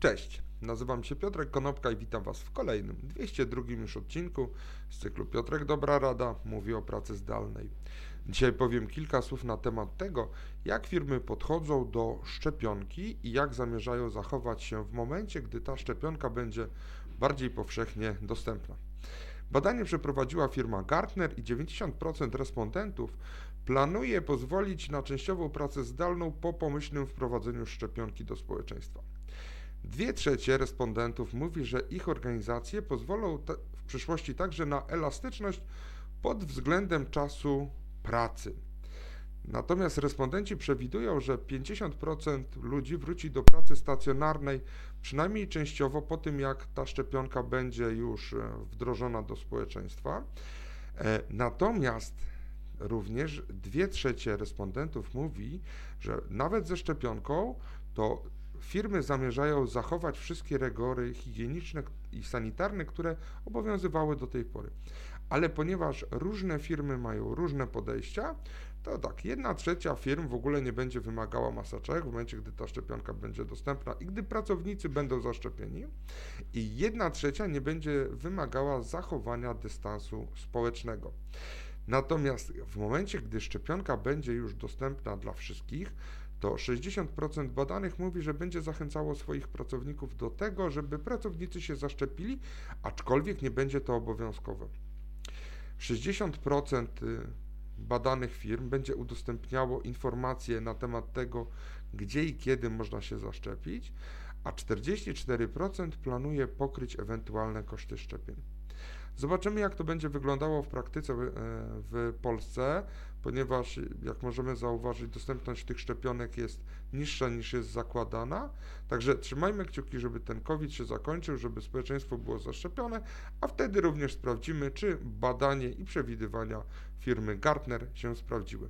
Cześć, nazywam się Piotrek Konopka i witam Was w kolejnym, 202 już odcinku z cyklu Piotrek Dobra Rada mówi o pracy zdalnej. Dzisiaj powiem kilka słów na temat tego, jak firmy podchodzą do szczepionki i jak zamierzają zachować się w momencie, gdy ta szczepionka będzie bardziej powszechnie dostępna. Badanie przeprowadziła firma Gartner i 90% respondentów planuje pozwolić na częściową pracę zdalną po pomyślnym wprowadzeniu szczepionki do społeczeństwa. Dwie trzecie respondentów mówi, że ich organizacje pozwolą w przyszłości także na elastyczność pod względem czasu pracy. Natomiast respondenci przewidują, że 50% ludzi wróci do pracy stacjonarnej przynajmniej częściowo po tym, jak ta szczepionka będzie już e, wdrożona do społeczeństwa. E, natomiast również dwie trzecie respondentów mówi, że nawet ze szczepionką to firmy zamierzają zachować wszystkie rygory higieniczne i sanitarne, które obowiązywały do tej pory. Ale ponieważ różne firmy mają różne podejścia, to tak, jedna trzecia firm w ogóle nie będzie wymagała maseczek w momencie, gdy ta szczepionka będzie dostępna i gdy pracownicy będą zaszczepieni, i jedna trzecia nie będzie wymagała zachowania dystansu społecznego. Natomiast w momencie, gdy szczepionka będzie już dostępna dla wszystkich, to 60% badanych mówi, że będzie zachęcało swoich pracowników do tego, żeby pracownicy się zaszczepili, aczkolwiek nie będzie to obowiązkowe. 60% y, badanych firm będzie udostępniało informacje na temat tego, gdzie i kiedy można się zaszczepić, a 44% planuje pokryć ewentualne koszty szczepień. Zobaczymy, jak to będzie wyglądało w praktyce e, w Polsce, ponieważ, jak możemy zauważyć, dostępność tych szczepionek jest niższa niż jest zakładana. Także trzymajmy kciuki, żeby ten COVID się zakończył, żeby społeczeństwo było zaszczepione, a wtedy również sprawdzimy, czy badanie i przewidywania firmy Gartner się sprawdziły.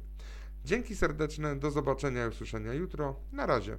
Dzięki serdeczne, do zobaczenia i usłyszenia jutro. Na razie.